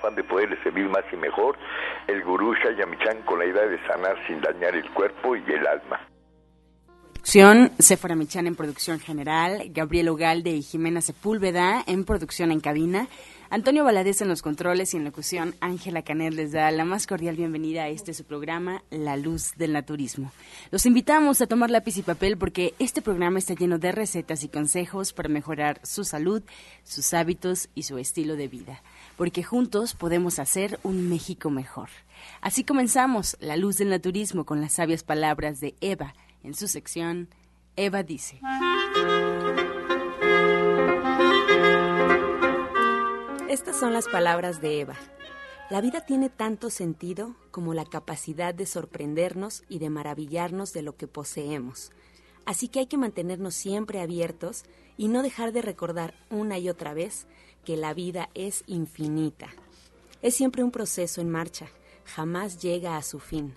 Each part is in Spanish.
afán de poderle servir más y mejor, el gurú Shayamichan con la idea de sanar sin dañar el cuerpo y el alma. Producción, Sephora Michan en producción general, Gabriel Ugalde y Jimena Sepúlveda en producción en cabina. Antonio Valadez en los controles y en locución, Ángela Canet les da la más cordial bienvenida a este su programa, La Luz del Naturismo. Los invitamos a tomar lápiz y papel porque este programa está lleno de recetas y consejos para mejorar su salud, sus hábitos y su estilo de vida, porque juntos podemos hacer un México mejor. Así comenzamos La Luz del Naturismo con las sabias palabras de Eva en su sección Eva dice. Estas son las palabras de Eva. La vida tiene tanto sentido como la capacidad de sorprendernos y de maravillarnos de lo que poseemos. Así que hay que mantenernos siempre abiertos y no dejar de recordar una y otra vez que la vida es infinita. Es siempre un proceso en marcha, jamás llega a su fin.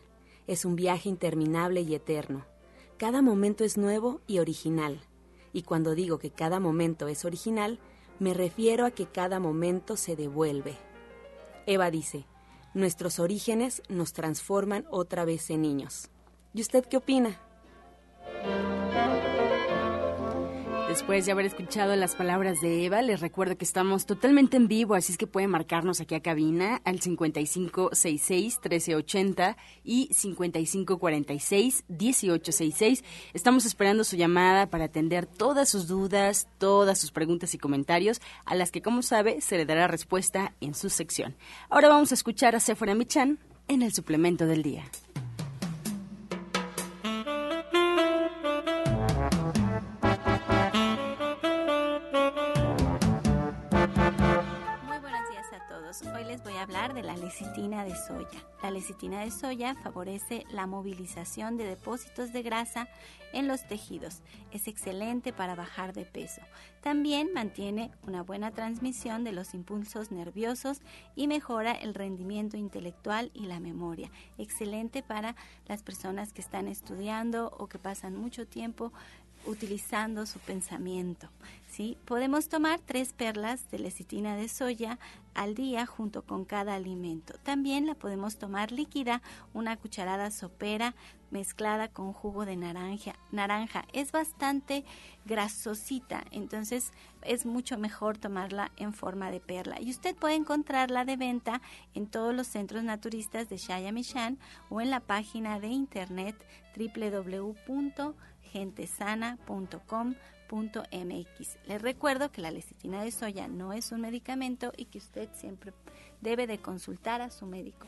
Es un viaje interminable y eterno. Cada momento es nuevo y original. Y cuando digo que cada momento es original, me refiero a que cada momento se devuelve. Eva dice, nuestros orígenes nos transforman otra vez en niños. ¿Y usted qué opina? Después de haber escuchado las palabras de Eva, les recuerdo que estamos totalmente en vivo, así es que pueden marcarnos aquí a cabina al 5566-1380 y 5546-1866. Estamos esperando su llamada para atender todas sus dudas, todas sus preguntas y comentarios, a las que, como sabe, se le dará respuesta en su sección. Ahora vamos a escuchar a Sephora Michan en el suplemento del día. La lecitina de soya. La lecitina de soya favorece la movilización de depósitos de grasa en los tejidos. Es excelente para bajar de peso. También mantiene una buena transmisión de los impulsos nerviosos y mejora el rendimiento intelectual y la memoria. Excelente para las personas que están estudiando o que pasan mucho tiempo utilizando su pensamiento. ¿sí? Podemos tomar tres perlas de lecitina de soya al día junto con cada alimento. También la podemos tomar líquida, una cucharada sopera mezclada con jugo de naranja. Naranja es bastante grasosita, entonces es mucho mejor tomarla en forma de perla. Y usted puede encontrarla de venta en todos los centros naturistas de Shayamishan o en la página de internet www gentesana.com.mx. Les recuerdo que la lecitina de soya no es un medicamento y que usted siempre debe de consultar a su médico.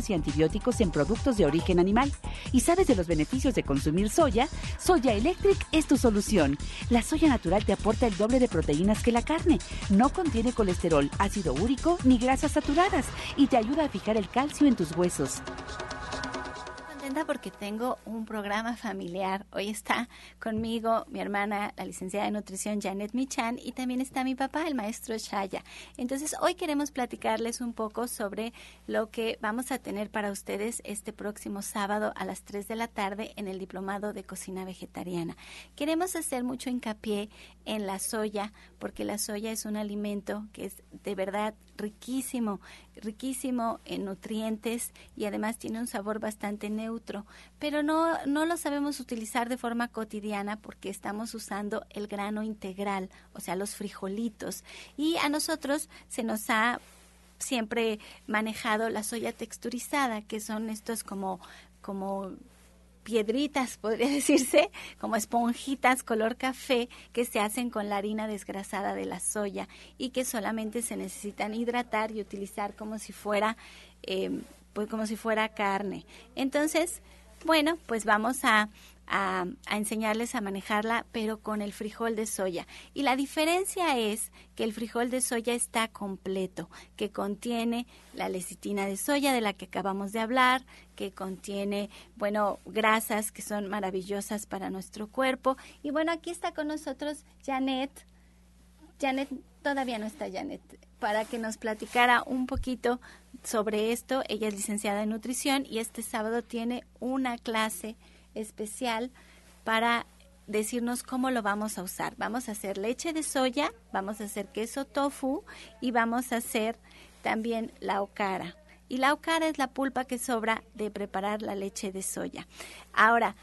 y antibióticos en productos de origen animal. ¿Y sabes de los beneficios de consumir soya? Soya Electric es tu solución. La soya natural te aporta el doble de proteínas que la carne. No contiene colesterol, ácido úrico ni grasas saturadas y te ayuda a fijar el calcio en tus huesos porque tengo un programa familiar. Hoy está conmigo mi hermana, la licenciada de nutrición Janet Michan, y también está mi papá, el maestro Shaya. Entonces, hoy queremos platicarles un poco sobre lo que vamos a tener para ustedes este próximo sábado a las 3 de la tarde en el Diplomado de Cocina Vegetariana. Queremos hacer mucho hincapié en la soya, porque la soya es un alimento que es de verdad riquísimo, riquísimo en nutrientes y además tiene un sabor bastante neutro, pero no, no lo sabemos utilizar de forma cotidiana porque estamos usando el grano integral, o sea, los frijolitos. Y a nosotros se nos ha siempre manejado la soya texturizada, que son estos como como piedritas, podría decirse, como esponjitas color café que se hacen con la harina desgrasada de la soya y que solamente se necesitan hidratar y utilizar como si fuera, em, pues como si fuera carne. Entonces, bueno, pues vamos a, a, enseñarles a manejarla, pero con el frijol de soya. Y la diferencia es que el frijol de soya está completo, que contiene la lecitina de soya de la que acabamos de hablar, que contiene, bueno, grasas que son maravillosas para nuestro cuerpo. Y bueno, aquí está con nosotros Janet. Janet, todavía no está Janet, para que nos platicara un poquito sobre esto. Ella es licenciada en nutrición y este sábado tiene una clase especial para decirnos cómo lo vamos a usar. Vamos a hacer leche de soya, vamos a hacer queso tofu y vamos a hacer también la okara. Y la okara es la pulpa que sobra de preparar la leche de soya. Ahora,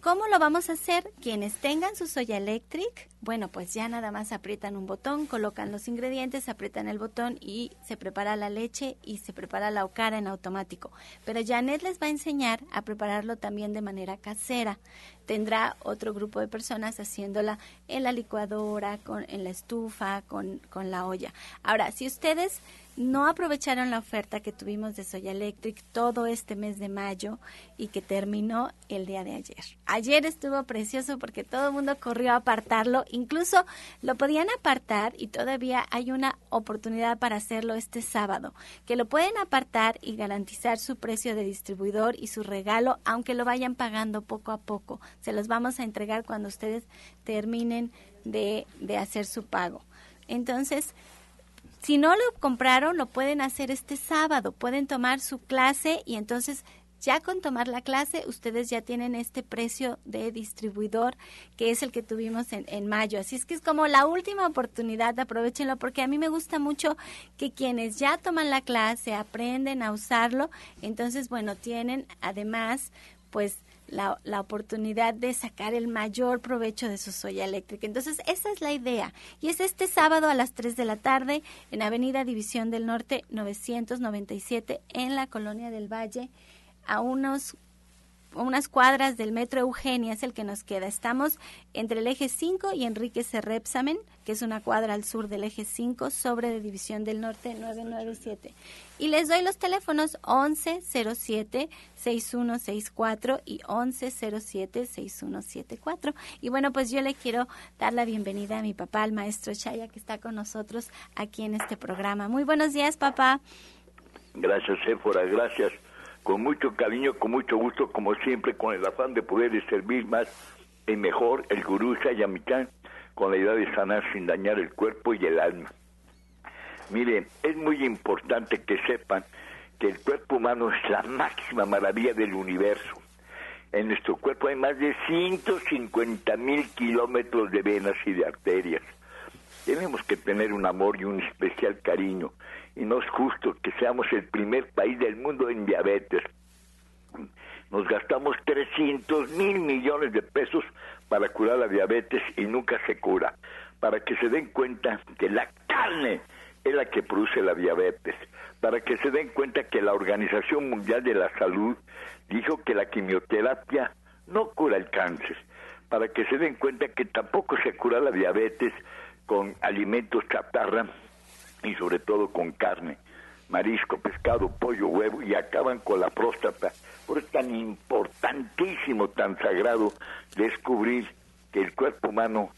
¿Cómo lo vamos a hacer? Quienes tengan su soya electric, bueno, pues ya nada más aprietan un botón, colocan los ingredientes, aprietan el botón y se prepara la leche y se prepara la okara en automático. Pero Janet les va a enseñar a prepararlo también de manera casera. Tendrá otro grupo de personas haciéndola en la licuadora, con, en la estufa, con, con la olla. Ahora, si ustedes no aprovecharon la oferta que tuvimos de Soya Electric todo este mes de mayo y que terminó el día de ayer. Ayer estuvo precioso porque todo el mundo corrió a apartarlo, incluso lo podían apartar y todavía hay una oportunidad para hacerlo este sábado, que lo pueden apartar y garantizar su precio de distribuidor y su regalo, aunque lo vayan pagando poco a poco. Se los vamos a entregar cuando ustedes terminen de, de hacer su pago. Entonces, si no lo compraron, lo pueden hacer este sábado. Pueden tomar su clase y entonces ya con tomar la clase ustedes ya tienen este precio de distribuidor que es el que tuvimos en, en, mayo. Así es que es como la última oportunidad, aprovechenlo porque a mí me gusta mucho que quienes ya toman la clase aprenden a usarlo, entonces bueno, tienen además pues la, la, oportunidad de sacar el mayor provecho de su soya eléctrica. Entonces, esa es la idea. Y es este sábado a las 3 de la tarde en Avenida División del Norte 997 en la Colonia del Valle, a unos unas cuadras del metro Eugenia es el que nos queda. Estamos entre el eje 5 y Enrique Cerrepsamen, que es una cuadra al sur del eje 5, sobre de División del Norte 997. Y les doy los teléfonos 1107-6164 y 1107-6174. Y bueno, pues yo le quiero dar la bienvenida a mi papá, el maestro Chaya, que está con nosotros aquí en este programa. Muy buenos días, papá. Gracias, Éfora, gracias con mucho cariño, con mucho gusto, como siempre, con el afán de poder servir más y mejor el gurú Shayamichan, con la idea de sanar sin dañar el cuerpo y el alma. Miren, es muy importante que sepan que el cuerpo humano es la máxima maravilla del universo. En nuestro cuerpo hay más de 150 mil kilómetros de venas y de arterias. Tenemos que tener un amor y un especial cariño y no es justo que seamos el primer país del mundo en diabetes. Nos gastamos 300 mil millones de pesos para curar la diabetes y nunca se cura. Para que se den cuenta que la carne es la que produce la diabetes. Para que se den cuenta que la Organización Mundial de la Salud dijo que la quimioterapia no cura el cáncer. Para que se den cuenta que tampoco se cura la diabetes con alimentos chatarra y sobre todo con carne, marisco, pescado, pollo, huevo y acaban con la próstata. Por eso es tan importantísimo, tan sagrado descubrir que el cuerpo humano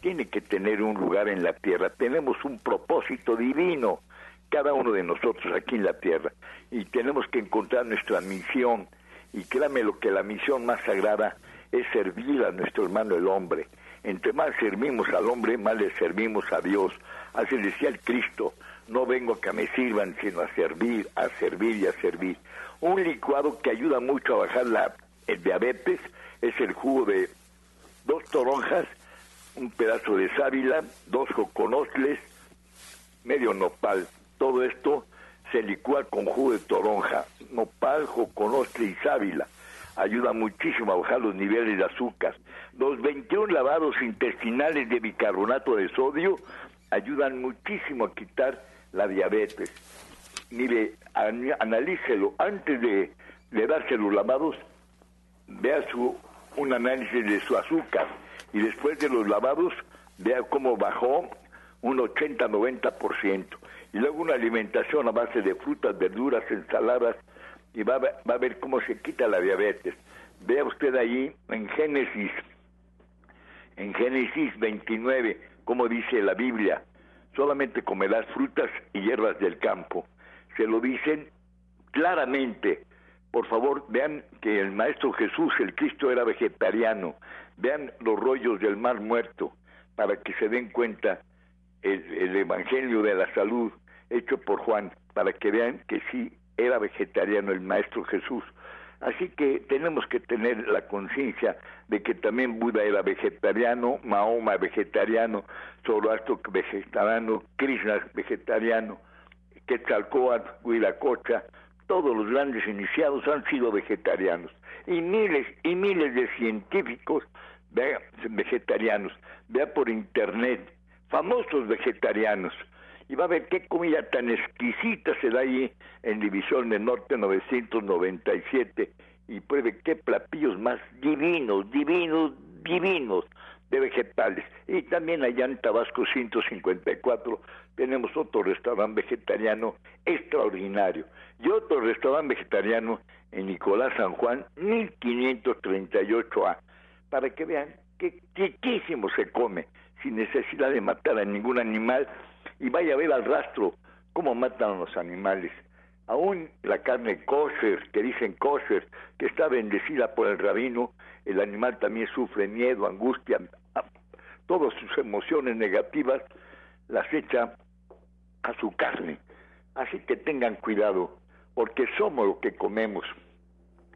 tiene que tener un lugar en la tierra. Tenemos un propósito divino, cada uno de nosotros aquí en la tierra, y tenemos que encontrar nuestra misión. Y créame lo que la misión más sagrada es servir a nuestro hermano el hombre. Entre más servimos al hombre, más le servimos a Dios. Así decía el Cristo, no vengo a que me sirvan, sino a servir, a servir y a servir. Un licuado que ayuda mucho a bajar la, el diabetes es el jugo de dos toronjas, un pedazo de sábila, dos joconostles, medio nopal. Todo esto se licúa con jugo de toronja, nopal, joconostle y sábila. Ayuda muchísimo a bajar los niveles de azúcar. Los 21 lavados intestinales de bicarbonato de sodio ayudan muchísimo a quitar la diabetes. Mire, analícelo antes de, de darse los lavados, vea su, un análisis de su azúcar y después de los lavados, vea cómo bajó un 80-90%. Y luego una alimentación a base de frutas, verduras, ensaladas, y va va a ver cómo se quita la diabetes. Vea usted ahí en Génesis, en Génesis 29, como dice la Biblia, solamente comerás frutas y hierbas del campo. Se lo dicen claramente. Por favor, vean que el Maestro Jesús, el Cristo, era vegetariano. Vean los rollos del mar muerto para que se den cuenta el, el Evangelio de la Salud hecho por Juan, para que vean que sí era vegetariano el Maestro Jesús. Así que tenemos que tener la conciencia de que también Buda era vegetariano, Mahoma vegetariano, Zoroastro vegetariano, Krishna vegetariano, Quetzalcóatl, Huiracocha, todos los grandes iniciados han sido vegetarianos y miles y miles de científicos vegetarianos. Vea por internet, famosos vegetarianos. Y va a ver qué comida tan exquisita se da ahí en División del Norte 997 y pruebe qué platillos más divinos, divinos, divinos de vegetales. Y también allá en Tabasco 154 tenemos otro restaurante vegetariano extraordinario y otro restaurante vegetariano en Nicolás San Juan 1538A para que vean que riquísimo se come sin necesidad de matar a ningún animal y vaya a ver al rastro cómo matan a los animales. Aún la carne kosher, que dicen kosher, que está bendecida por el rabino, el animal también sufre miedo, angustia, todas sus emociones negativas las echa a su carne. Así que tengan cuidado, porque somos lo que comemos.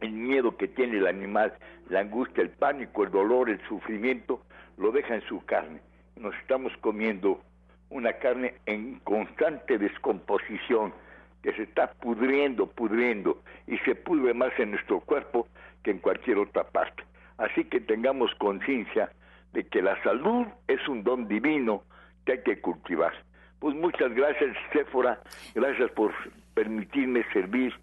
El miedo que tiene el animal, la angustia, el pánico, el dolor, el sufrimiento, lo deja en su carne. Nos estamos comiendo una carne en constante descomposición, que se está pudriendo, pudriendo, y se pudre más en nuestro cuerpo que en cualquier otra parte. Así que tengamos conciencia de que la salud es un don divino que hay que cultivar. Pues muchas gracias, Séfora, gracias por permitirme servir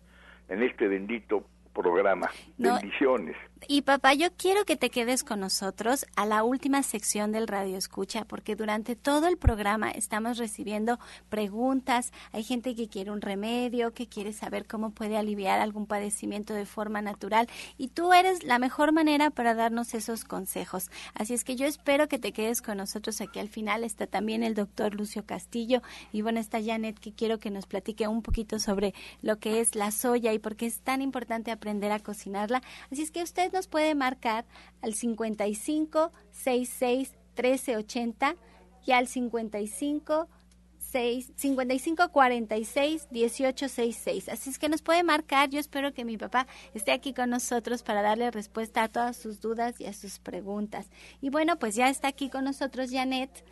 en este bendito programa. Bendiciones. Y papá, yo quiero que te quedes con nosotros a la última sección del Radio Escucha, porque durante todo el programa estamos recibiendo preguntas. Hay gente que quiere un remedio, que quiere saber cómo puede aliviar algún padecimiento de forma natural. Y tú eres la mejor manera para darnos esos consejos. Así es que yo espero que te quedes con nosotros aquí al final. Está también el doctor Lucio Castillo. Y bueno, está Janet, que quiero que nos platique un poquito sobre lo que es la soya y por qué es tan importante aprender a cocinarla. Así es que usted nos puede marcar al 55 66 1380 y al 55 6, 55 46 18 66. Así es que nos puede marcar. Yo espero que mi papá esté aquí con nosotros para darle respuesta a todas sus dudas y a sus preguntas. Y bueno, pues ya está aquí con nosotros Janet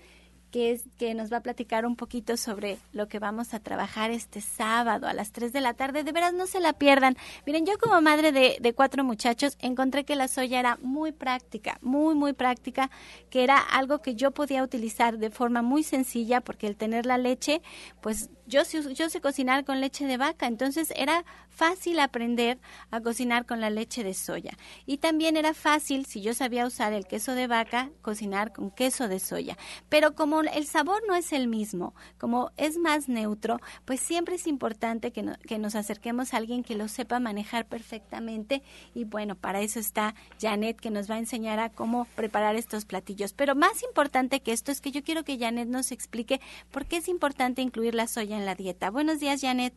que, es, que nos va a platicar un poquito sobre lo que vamos a trabajar este sábado a las 3 de la tarde. De veras, no se la pierdan. Miren, yo como madre de, de cuatro muchachos encontré que la soya era muy práctica, muy, muy práctica, que era algo que yo podía utilizar de forma muy sencilla porque el tener la leche, pues yo, sé cocinar con leche de vaca, entonces era fácil aprender a cocinar con la leche de soya. Y también era fácil, si yo sabía usar el queso de vaca, cocinar con queso de soya. Pero como el sabor no es el mismo, como es más neutro, pues siempre es importante que, que nos acerquemos a alguien que lo sepa manejar perfectamente. Y bueno, para eso está Janet, que nos va a enseñar a cómo preparar estos platillos. Pero más importante que esto es que yo quiero que Janet nos explique por qué es importante incluir la soya en la dieta. Buenos días, Janet.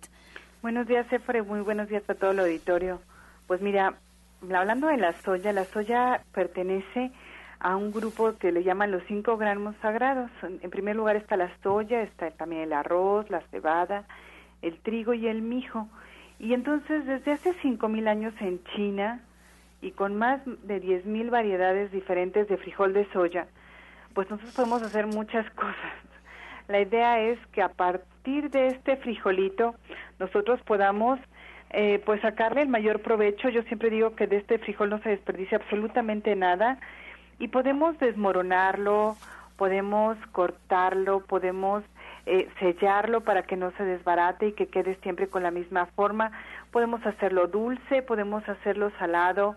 Buenos días, Efre. Muy buenos días a todo el auditorio. Pues mira, hablando de la soya, la soya pertenece a un grupo que le llaman los cinco gramos sagrados. En primer lugar está la soya, está también el arroz, la cebada, el trigo y el mijo. Y entonces desde hace cinco mil años en China y con más de diez mil variedades diferentes de frijol de soya, pues nosotros podemos hacer muchas cosas. La idea es que a partir de este frijolito nosotros podamos eh, pues sacarle el mayor provecho. Yo siempre digo que de este frijol no se desperdicia absolutamente nada y podemos desmoronarlo, podemos cortarlo, podemos eh, sellarlo para que no se desbarate y que quede siempre con la misma forma. Podemos hacerlo dulce, podemos hacerlo salado,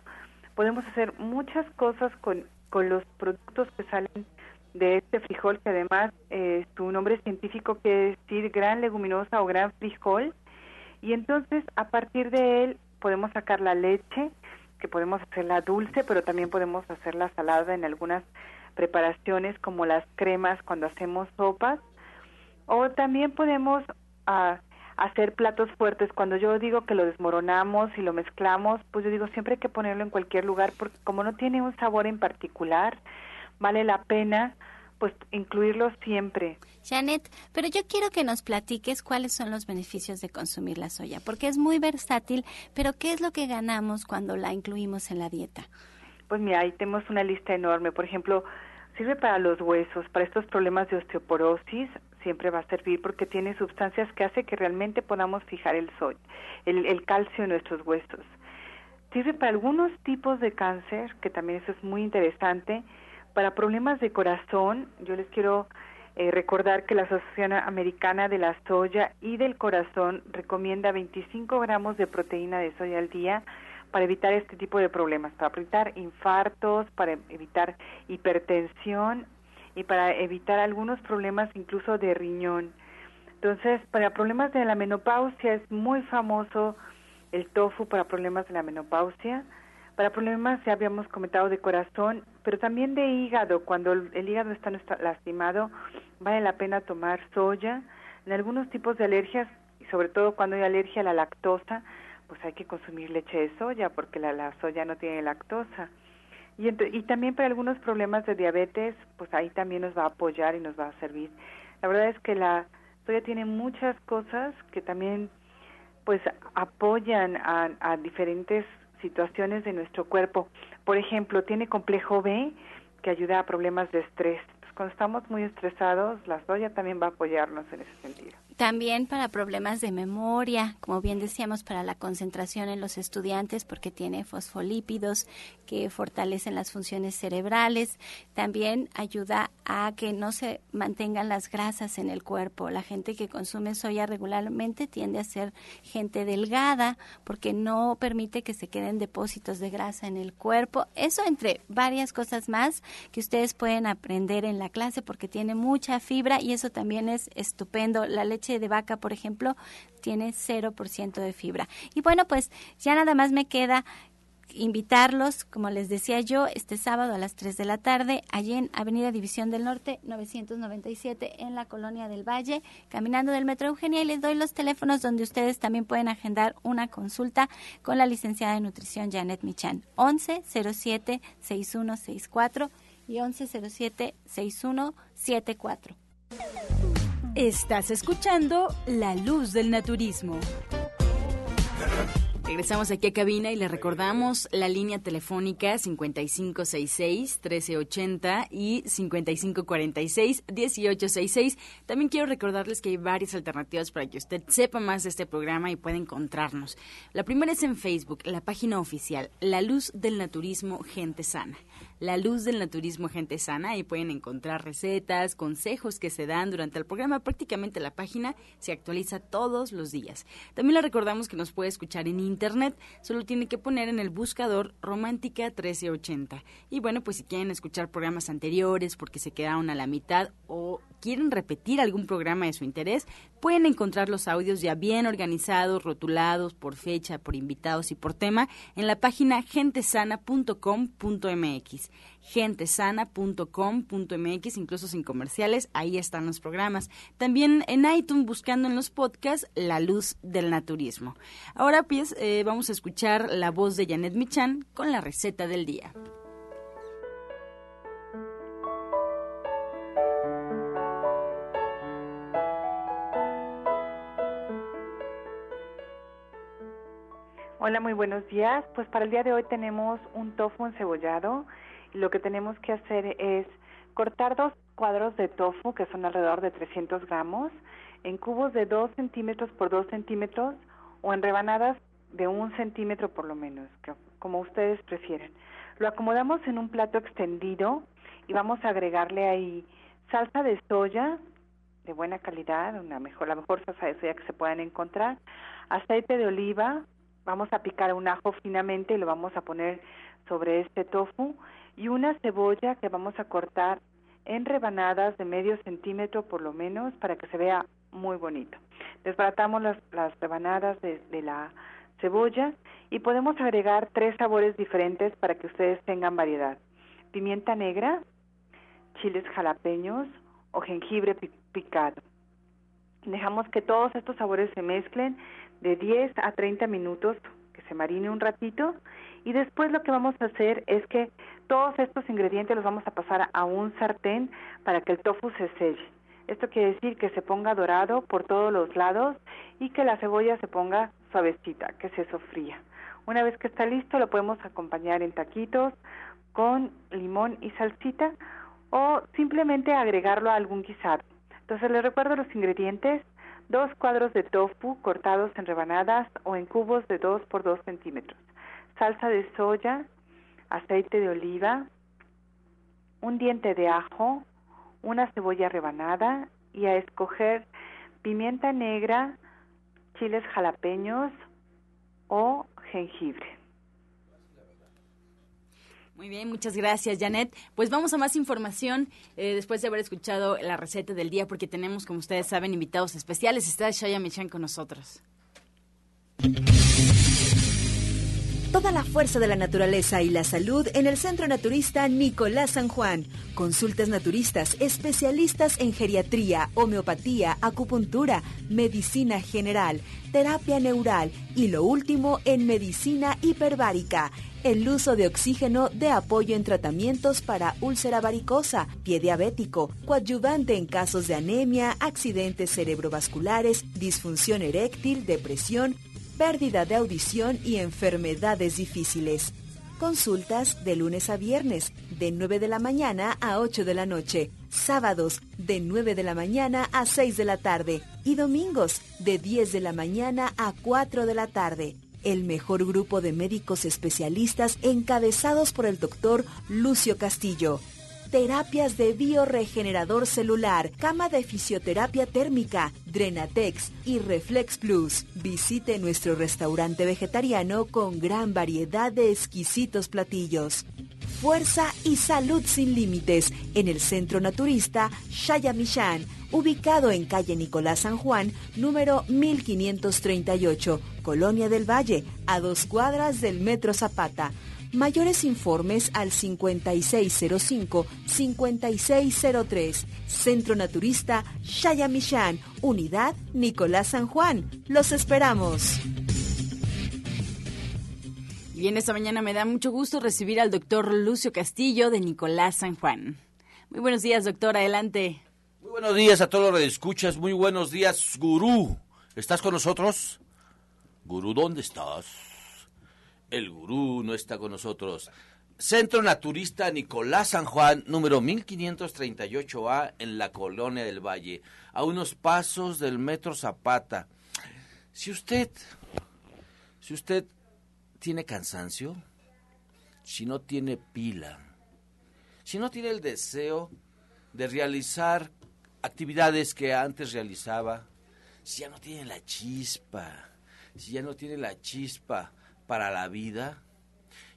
podemos hacer muchas cosas con, con los productos que salen de este frijol, que además eh, su nombre científico quiere decir gran leguminosa o gran frijol. Y entonces a partir de él podemos sacar la leche, que podemos hacerla dulce, pero también podemos hacerla salada en algunas preparaciones como las cremas cuando hacemos sopas. O también podemos ah, hacer platos fuertes. Cuando yo digo que lo desmoronamos y lo mezclamos, pues yo digo siempre hay que ponerlo en cualquier lugar porque como no tiene un sabor en particular, vale la pena pues incluirlo siempre. Janet, pero yo quiero que nos platiques cuáles son los beneficios de consumir la soya, porque es muy versátil, pero ¿qué es lo que ganamos cuando la incluimos en la dieta? Pues mira, ahí tenemos una lista enorme. Por ejemplo, sirve para los huesos, para estos problemas de osteoporosis, siempre va a servir porque tiene sustancias que hace que realmente podamos fijar el, soy, el, el calcio en nuestros huesos. Sirve para algunos tipos de cáncer, que también eso es muy interesante, para problemas de corazón, yo les quiero eh, recordar que la Asociación Americana de la Soya y del Corazón recomienda 25 gramos de proteína de soya al día para evitar este tipo de problemas, para evitar infartos, para evitar hipertensión y para evitar algunos problemas incluso de riñón. Entonces, para problemas de la menopausia es muy famoso el tofu para problemas de la menopausia para problemas ya habíamos comentado de corazón, pero también de hígado. Cuando el, hígado está, lastimado, vale la pena tomar soya. En algunos tipos de alergias, y sobre todo cuando hay alergia a la lactosa, pues hay que consumir leche de soya porque la, soya no tiene lactosa. Y, y también para algunos problemas de diabetes, pues ahí también nos va a apoyar y nos va a servir. La verdad es que la soya tiene muchas cosas que también pues apoyan a, a diferentes situaciones de nuestro cuerpo. Por ejemplo, tiene complejo B que ayuda a problemas de estrés. cuando estamos muy estresados, la soya también va a apoyarnos en ese sentido. También para problemas de memoria, como bien decíamos, para la concentración en los estudiantes, porque tiene fosfolípidos que fortalecen las funciones cerebrales. También ayuda a que no se mantengan las grasas en el cuerpo. La gente que consume soya regularmente tiende a ser gente delgada, porque no permite que se queden depósitos de grasa en el cuerpo. Eso entre varias cosas más que ustedes pueden aprender en la clase, porque tiene mucha fibra y eso también es estupendo. La leche de vaca, por ejemplo, tiene 0% de fibra. Y bueno, pues ya nada más me queda invitarlos, como les decía yo, este sábado a las 3 de la tarde, allí en Avenida División del Norte, 997, en la Colonia del Valle, caminando del Metro Eugenia, y les doy los teléfonos donde ustedes también pueden agendar una consulta con la licenciada de nutrición Janet Michan, 11 07 6164 y 11 07 6174. Estás escuchando La Luz del Naturismo. Regresamos aquí a cabina y le recordamos la línea telefónica 5566-1380 y 5546-1866. También quiero recordarles que hay varias alternativas para que usted sepa más de este programa y pueda encontrarnos. La primera es en Facebook, la página oficial, La Luz del Naturismo Gente Sana. La Luz del Naturismo Gente Sana. y pueden encontrar recetas, consejos que se dan durante el programa. Prácticamente la página se actualiza todos los días. También le recordamos que nos puede escuchar en internet. Solo tiene que poner en el buscador Romántica 1380. Y bueno, pues si quieren escuchar programas anteriores porque se quedaron a la mitad o quieren repetir algún programa de su interés, pueden encontrar los audios ya bien organizados, rotulados por fecha, por invitados y por tema en la página gentesana.com.mx gentesana.com.mx, incluso sin comerciales, ahí están los programas. También en iTunes, buscando en los podcasts La Luz del Naturismo. Ahora pues eh, vamos a escuchar la voz de Janet Michan con la receta del día. Hola, muy buenos días. Pues para el día de hoy tenemos un tofu encebollado lo que tenemos que hacer es cortar dos cuadros de tofu, que son alrededor de 300 gramos, en cubos de 2 centímetros por 2 centímetros o en rebanadas de un centímetro por lo menos, como ustedes prefieren. Lo acomodamos en un plato extendido y vamos a agregarle ahí salsa de soya de buena calidad, una la mejor salsa de soya que se puedan encontrar, aceite de oliva, vamos a picar un ajo finamente y lo vamos a poner sobre este tofu y una cebolla que vamos a cortar en rebanadas de medio centímetro por lo menos para que se vea muy bonito. Desbaratamos las, las rebanadas de, la cebolla y podemos agregar tres sabores diferentes para que ustedes tengan variedad. Pimienta negra, chiles jalapeños o jengibre picado. Dejamos que todos estos sabores se mezclen de 10 a 30 minutos, que se marine un ratito y después lo que vamos a hacer es que todos estos ingredientes los vamos a pasar a un sartén para que el tofu se selle. Esto quiere decir que se ponga dorado por todos los lados y que la cebolla se ponga suavecita, que se sofría. Una vez que está listo, lo podemos acompañar en taquitos con limón y salsita o simplemente agregarlo a algún guisado. Entonces les recuerdo los ingredientes, dos cuadros de tofu cortados en rebanadas o en cubos de 2 por 2 centímetros, salsa de soya, aceite de oliva, un diente de ajo, una cebolla rebanada y a escoger pimienta negra, chiles jalapeños o jengibre. Muy bien, muchas gracias, Janet. Pues vamos a más información eh, después de haber escuchado la receta del día, porque tenemos, como ustedes saben, invitados especiales. Está Shaya Michan con nosotros. Toda la fuerza de la naturaleza y la salud en el Centro Naturista Nicolás San Juan. Consultas naturistas, especialistas en geriatría, homeopatía, acupuntura, medicina general, terapia neural y lo último en medicina hiperbárica el uso de oxígeno de apoyo en tratamientos para úlcera varicosa, pie diabético, coadyuvante en casos de anemia, accidentes cerebrovasculares, disfunción eréctil, depresión, pérdida de audición y enfermedades difíciles. Consultas de lunes a viernes, de 9 de la mañana a 8 de la noche. Sábados, de 9 de la mañana a 6 de la tarde. Y domingos, de 10 de la mañana a 4 de la tarde el mejor grupo de médicos especialistas encabezados por el doctor Lucio Castillo. Terapias de bioregenerador celular, cama de fisioterapia térmica, Drenatex y Reflex Plus. Visite nuestro restaurante vegetariano con gran variedad de exquisitos platillos. Fuerza y salud sin límites en el Centro Naturista Shayamishan ubicado en calle Nicolás San Juan, número 1538, Colonia del Valle, a dos cuadras del Metro Zapata. Mayores informes al 5605-5603. Centro Naturista Shayamishan, Unidad Nicolás San Juan. Los esperamos. Bien, esta mañana me da mucho gusto recibir al doctor Lucio Castillo de Nicolás San Juan. Muy buenos días, doctor. Adelante buenos días a todos los que escuchas. Muy buenos días, gurú. ¿Estás con nosotros? Gurú, ¿dónde estás? El gurú no está con nosotros. Centro Naturista Nicolás San Juan, número 1538A, en la Colonia del Valle, a unos pasos del Metro Zapata. Si usted, si usted tiene cansancio, si no tiene pila, si no tiene el deseo de realizar actividades que antes realizaba, si ya no tiene la chispa, si ya no tiene la chispa para la vida.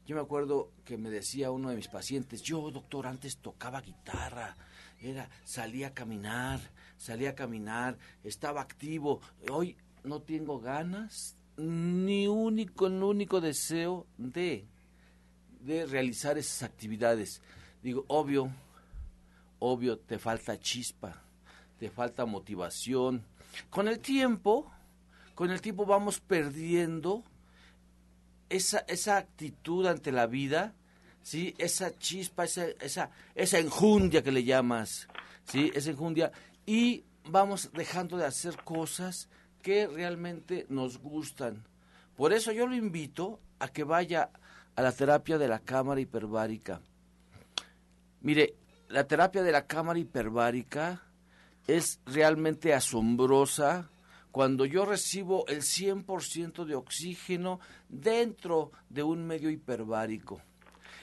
Yo me acuerdo que me decía uno de mis pacientes, yo doctor antes tocaba guitarra, era salía a caminar, salía a caminar, estaba activo, hoy no tengo ganas ni único, ni único deseo de de realizar esas actividades. Digo, obvio, obvio te falta chispa, te falta motivación. Con el tiempo, con el tiempo vamos perdiendo esa, esa actitud ante la vida, ¿sí? esa chispa, esa, esa, esa enjundia que le llamas, ¿sí? esa enjundia, y vamos dejando de hacer cosas que realmente nos gustan. Por eso yo lo invito a que vaya a la terapia de la cámara hiperbárica. Mire, la terapia de la cámara hiperbárica es realmente asombrosa cuando yo recibo el 100% de oxígeno dentro de un medio hiperbárico.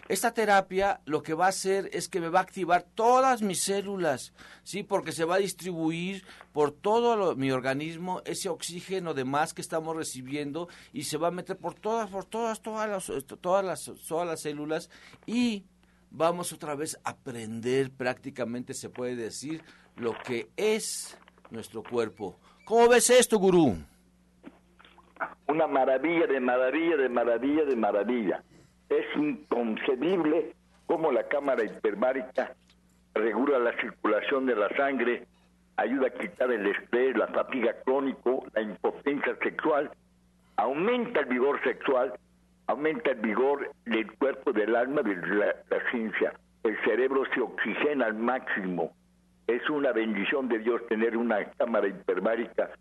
Esta terapia lo que va a hacer es que me va a activar todas mis células, ¿sí? Porque se va a distribuir por todo mi organismo ese oxígeno de más que estamos recibiendo y se va a meter por todas, por todas, todas las, todas las, todas las células y vamos otra vez a aprender prácticamente, se puede decir, lo que es nuestro cuerpo. ¿Cómo ves esto, gurú? una maravilla de maravilla, de maravilla, de maravilla. Es inconcebible cómo la cámara hiperbárica regula la circulación de la sangre, ayuda a quitar el estrés, la fatiga crónico, la impotencia sexual, aumenta el vigor sexual, aumenta el vigor del cuerpo, del alma, de la, ciencia. El cerebro se oxigena al máximo. Es una bendición de Dios tener una cámara hiperbárica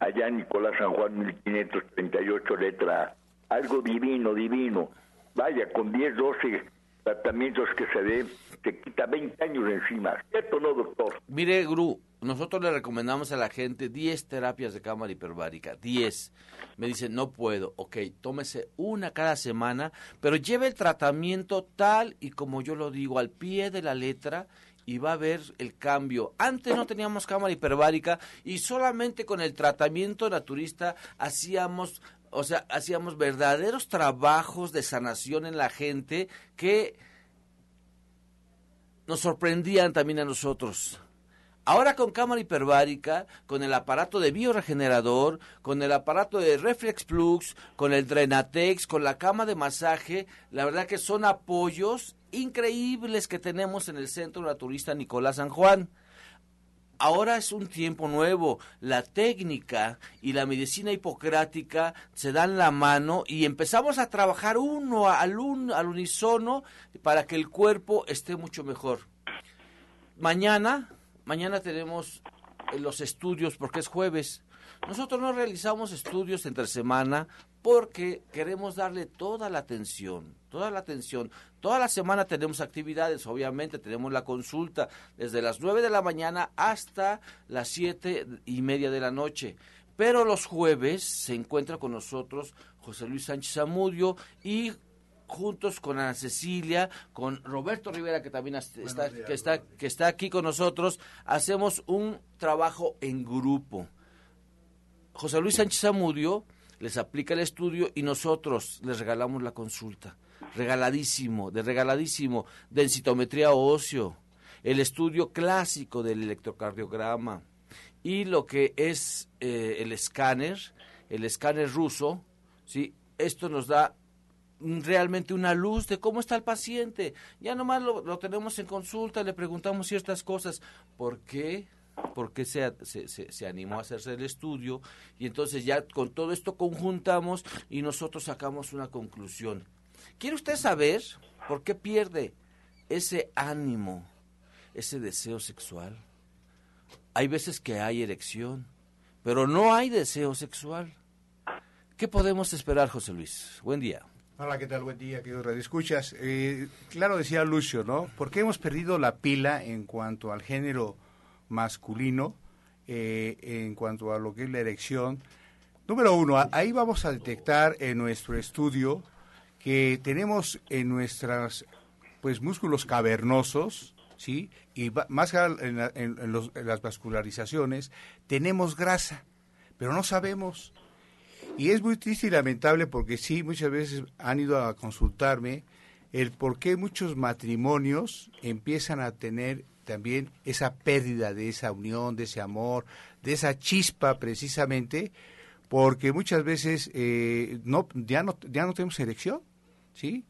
allá en Nicolás San Juan 1538 letra Algo divino, divino. Vaya, con 10, 12 tratamientos que se den, se quita 20 años encima. ¿Cierto no, doctor? Mire, Gru, nosotros le recomendamos a la gente 10 terapias de cámara hiperbárica, 10. Me dicen, no puedo, ok, tómese una cada semana, pero lleve el tratamiento tal y como yo lo digo, al pie de la letra y va a ver el cambio. Antes no teníamos cámara hiperbárica y solamente con el tratamiento naturista hacíamos o sea, hacíamos verdaderos trabajos de sanación en la gente que nos sorprendían también a nosotros. Ahora con cámara hiperbárica, con el aparato de bioregenerador, con el aparato de Reflex Plus, con el Drenatex, con la cama de masaje, la verdad que son apoyos increíbles que tenemos en el Centro Naturista Nicolás San Juan. Ahora es un tiempo nuevo. La técnica y la medicina hipocrática se dan la mano y empezamos a trabajar uno al, al unísono para que el cuerpo esté mucho mejor. Mañana, mañana tenemos los estudios porque es jueves. Nosotros no realizamos estudios entre semana porque queremos darle toda la atención, toda la atención. Toda la semana tenemos actividades, obviamente tenemos la consulta desde las 9 de la mañana hasta las siete y media de la noche. Pero los jueves se encuentra con nosotros José Luis Sánchez Amudio y juntos con Ana Cecilia, con Roberto Rivera, que también está, que, está, que está aquí con nosotros, hacemos un trabajo en grupo. José Luis Sánchez Amudio les aplica el estudio y nosotros les regalamos la consulta. Regaladísimo, de regaladísimo, densitometría óseo, el estudio clásico del electrocardiograma y lo que es eh, el escáner, el escáner ruso, ¿sí? Esto nos da realmente una luz de cómo está el paciente. Ya nomás lo, lo tenemos en consulta, le preguntamos ciertas cosas. ¿Por qué? Porque se, se, se, animó a hacerse el estudio y entonces ya con todo esto conjuntamos y nosotros sacamos una conclusión. ¿Quiere usted saber por qué pierde ese ánimo, ese deseo sexual? Hay veces que hay erección, pero no hay deseo sexual. ¿Qué podemos esperar, José Luis? Buen día. Hola, ¿qué tal? Buen día, queridos radioescuchas. Eh, claro, decía Lucio, ¿no? ¿Por qué hemos perdido la pila en cuanto al género masculino eh, en cuanto a lo que es la erección. Número uno, ahí vamos a detectar en nuestro estudio que tenemos en nuestras pues músculos cavernosos, ¿sí? Y más en, en, las vascularizaciones tenemos grasa, pero no sabemos. Y es muy triste y lamentable porque sí, muchas veces han ido a consultarme el por qué muchos matrimonios empiezan a tener también esa pérdida de esa unión, de ese amor, de esa chispa precisamente, porque muchas veces eh, no, ya, no, ya no tenemos elección, ¿sí?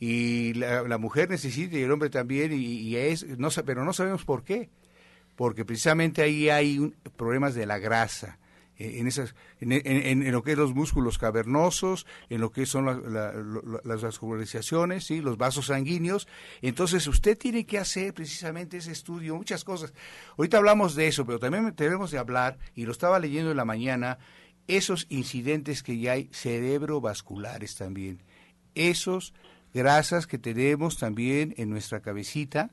Y la, mujer necesita y el hombre también, y, es, no, pero no sabemos por qué, porque precisamente ahí hay problemas de la grasa, en, esas, en, lo que es los músculos cavernosos, en lo que son las vascularizaciones, ¿sí? los vasos sanguíneos. Entonces usted tiene que hacer precisamente ese estudio, muchas cosas. Ahorita hablamos de eso, pero también tenemos de hablar, y lo estaba leyendo en la mañana, esos incidentes que ya hay cerebrovasculares también. Esos grasas que tenemos también en nuestra cabecita,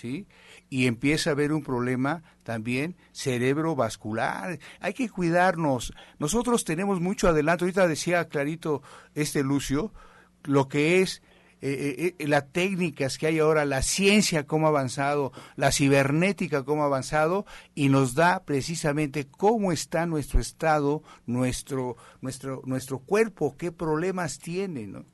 ¿sí? y empieza a haber un problema también cerebrovascular. Hay que cuidarnos. Nosotros tenemos mucho adelanto. Ahorita decía clarito este Lucio, lo que es eh, eh, eh, las técnicas que hay ahora, la ciencia cómo ha avanzado, la cibernética cómo ha avanzado y nos da precisamente cómo está nuestro estado, nuestro nuestro nuestro cuerpo, qué problemas tiene, ¿no?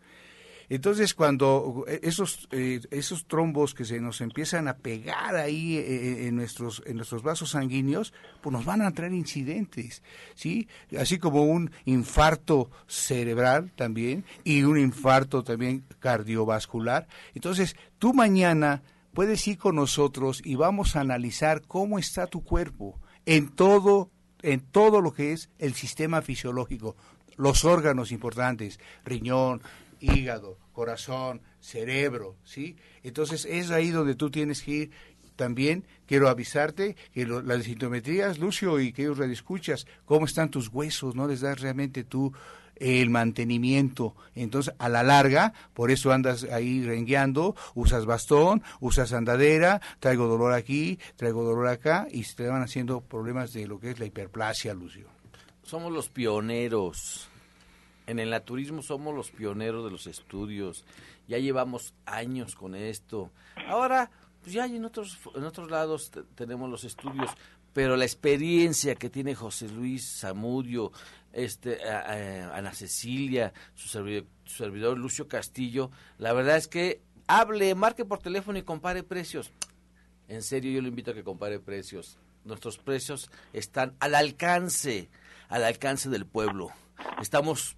Entonces, cuando eh, esos, eh, esos trombos que se nos empiezan a pegar ahí eh, en, nuestros, en nuestros vasos sanguíneos, pues nos van a traer incidentes, ¿sí? Así como un infarto cerebral también y un infarto también cardiovascular. Entonces, tú mañana puedes ir con nosotros y vamos a analizar cómo está tu cuerpo en todo en todo lo que es el sistema fisiológico, los órganos importantes, riñón, hígado, corazón, cerebro, ¿sí? Entonces es ahí donde tú tienes que ir. También quiero avisarte que las sintometrías, Lucio, y que ellos escuchas, cómo están tus huesos, no les das realmente tú el mantenimiento. Entonces, a la larga, por eso andas ahí rengueando, usas bastón, usas andadera, traigo dolor aquí, traigo dolor acá, y se te van haciendo problemas de lo que es la hiperplasia, Lucio. Somos los pioneros en el naturismo somos los pioneros de los estudios, ya llevamos años con esto. Ahora, pues ya en otros, en otros lados tenemos los estudios, pero la experiencia que tiene José Luis Zamudio, este, Ana Cecilia, su servidor, su servidor Lucio Castillo, la verdad es que hable, marque por teléfono y compare precios. En serio, yo le invito a que compare precios. Nuestros precios están al alcance, al alcance del pueblo. Estamos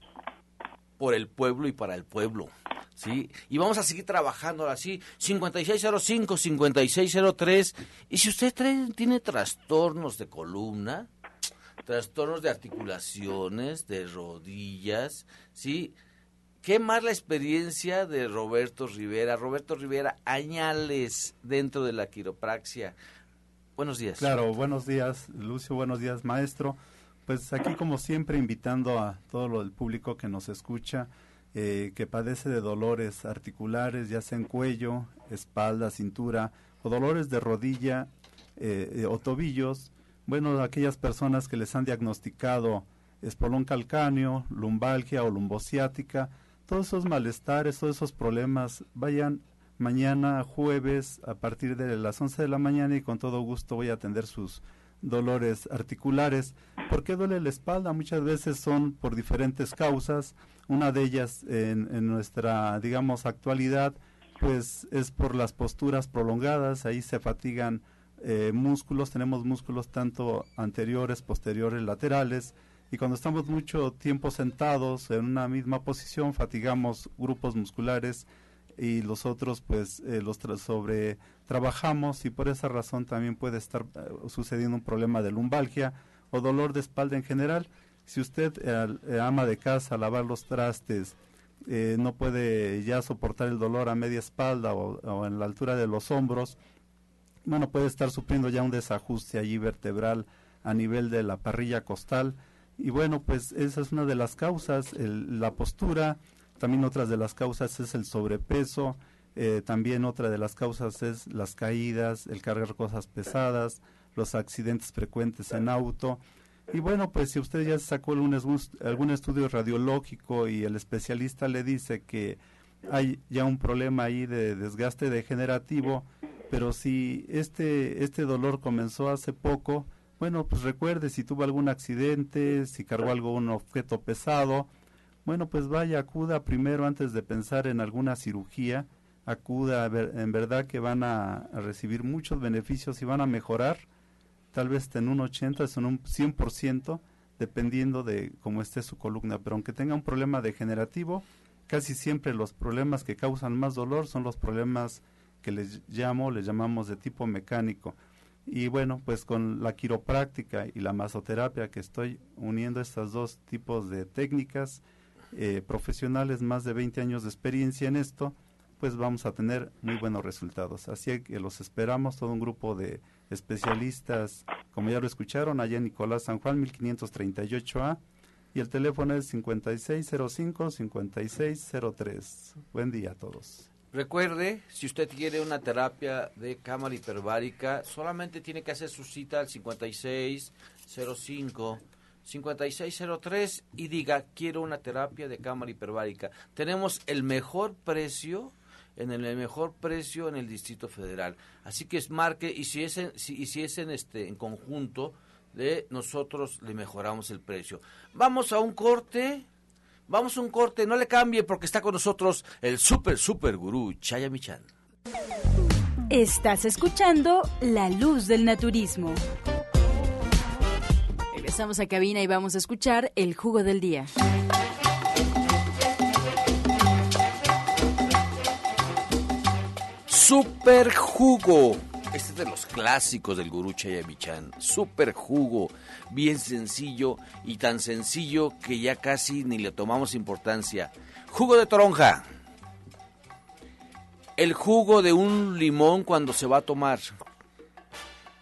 por el pueblo y para el pueblo. ¿Sí? Y vamos a seguir trabajando así, 5605, 5603. Y si usted tiene trastornos de columna, trastornos de articulaciones, de rodillas, ¿sí? ¿Qué más la experiencia de Roberto Rivera? Roberto Rivera, añales dentro de la quiropraxia. Buenos días. Claro, buenos días, Lucio, buenos días, maestro. Pues aquí como siempre invitando a todo lo del público que nos escucha, eh, que padece de dolores articulares, ya sea en cuello, espalda, cintura, o dolores de rodilla eh, eh, o tobillos, bueno, aquellas personas que les han diagnosticado espolón calcáneo, lumbalgia o lumbociática, todos esos malestares, todos esos problemas, vayan mañana jueves a partir de las 11 de la mañana y con todo gusto voy a atender sus dolores articulares. ¿Por qué duele la espalda? Muchas veces son por diferentes causas. Una de ellas en, en nuestra, digamos, actualidad, pues es por las posturas prolongadas. Ahí se fatigan eh, músculos. Tenemos músculos tanto anteriores, posteriores, laterales. Y cuando estamos mucho tiempo sentados en una misma posición, fatigamos grupos musculares y los otros pues eh, los sobre trabajamos y por esa razón también puede estar eh, sucediendo un problema de lumbalgia o dolor de espalda en general. Si usted eh, ama de casa lavar los trastes no puede ya soportar el dolor a media espalda o, en la altura de los hombros, bueno, puede estar sufriendo ya un desajuste allí vertebral a nivel de la parrilla costal. Y bueno, pues esa es una de las causas, la postura, también otras de las causas es el sobrepeso, eh, también otra de las causas es las caídas, el cargar cosas pesadas, los accidentes frecuentes en auto. Y bueno, pues si usted ya sacó algún, algún estudio radiológico y el especialista le dice que hay ya un problema ahí de desgaste degenerativo, pero si este, este dolor comenzó hace poco, bueno, pues recuerde si tuvo algún accidente, si cargó algún objeto pesado, bueno, pues vaya, acuda primero antes de pensar en alguna cirugía, acuda, en verdad que van a, recibir muchos beneficios y van a mejorar, tal vez en un 80, en un 100%, dependiendo de cómo esté su columna. Pero aunque tenga un problema degenerativo, casi siempre los problemas que causan más dolor son los problemas que les llamo, les llamamos de tipo mecánico. Y bueno, pues con la quiropráctica y la masoterapia que estoy uniendo estos dos tipos de técnicas, eh, profesionales, más de 20 años de experiencia en esto, pues vamos a tener muy buenos resultados. Así que los esperamos, todo un grupo de especialistas, como ya lo escucharon, allá en Nicolás San Juan, 1538A, y el teléfono es 5605-5603. Buen día a todos. Recuerde, si usted quiere una terapia de cámara hiperbárica, solamente tiene que hacer su cita al 5605 5603 y diga, quiero una terapia de cámara hiperbárica. Tenemos el mejor precio en el mejor precio en el Distrito Federal. Así que es marque y si es en, si, si es este en conjunto de nosotros le mejoramos el precio. Vamos a un corte. Vamos a un corte, no le cambie porque está con nosotros el super, super gurú Chaya Michan. Estás escuchando La Luz del Naturismo. Regresamos a cabina y vamos a escuchar el jugo del día. Super jugo. Este es de los clásicos del gurú Chayamichan. Super jugo, bien sencillo y tan sencillo que ya casi ni le tomamos importancia. Jugo de toronja. El jugo de un limón cuando se va a tomar.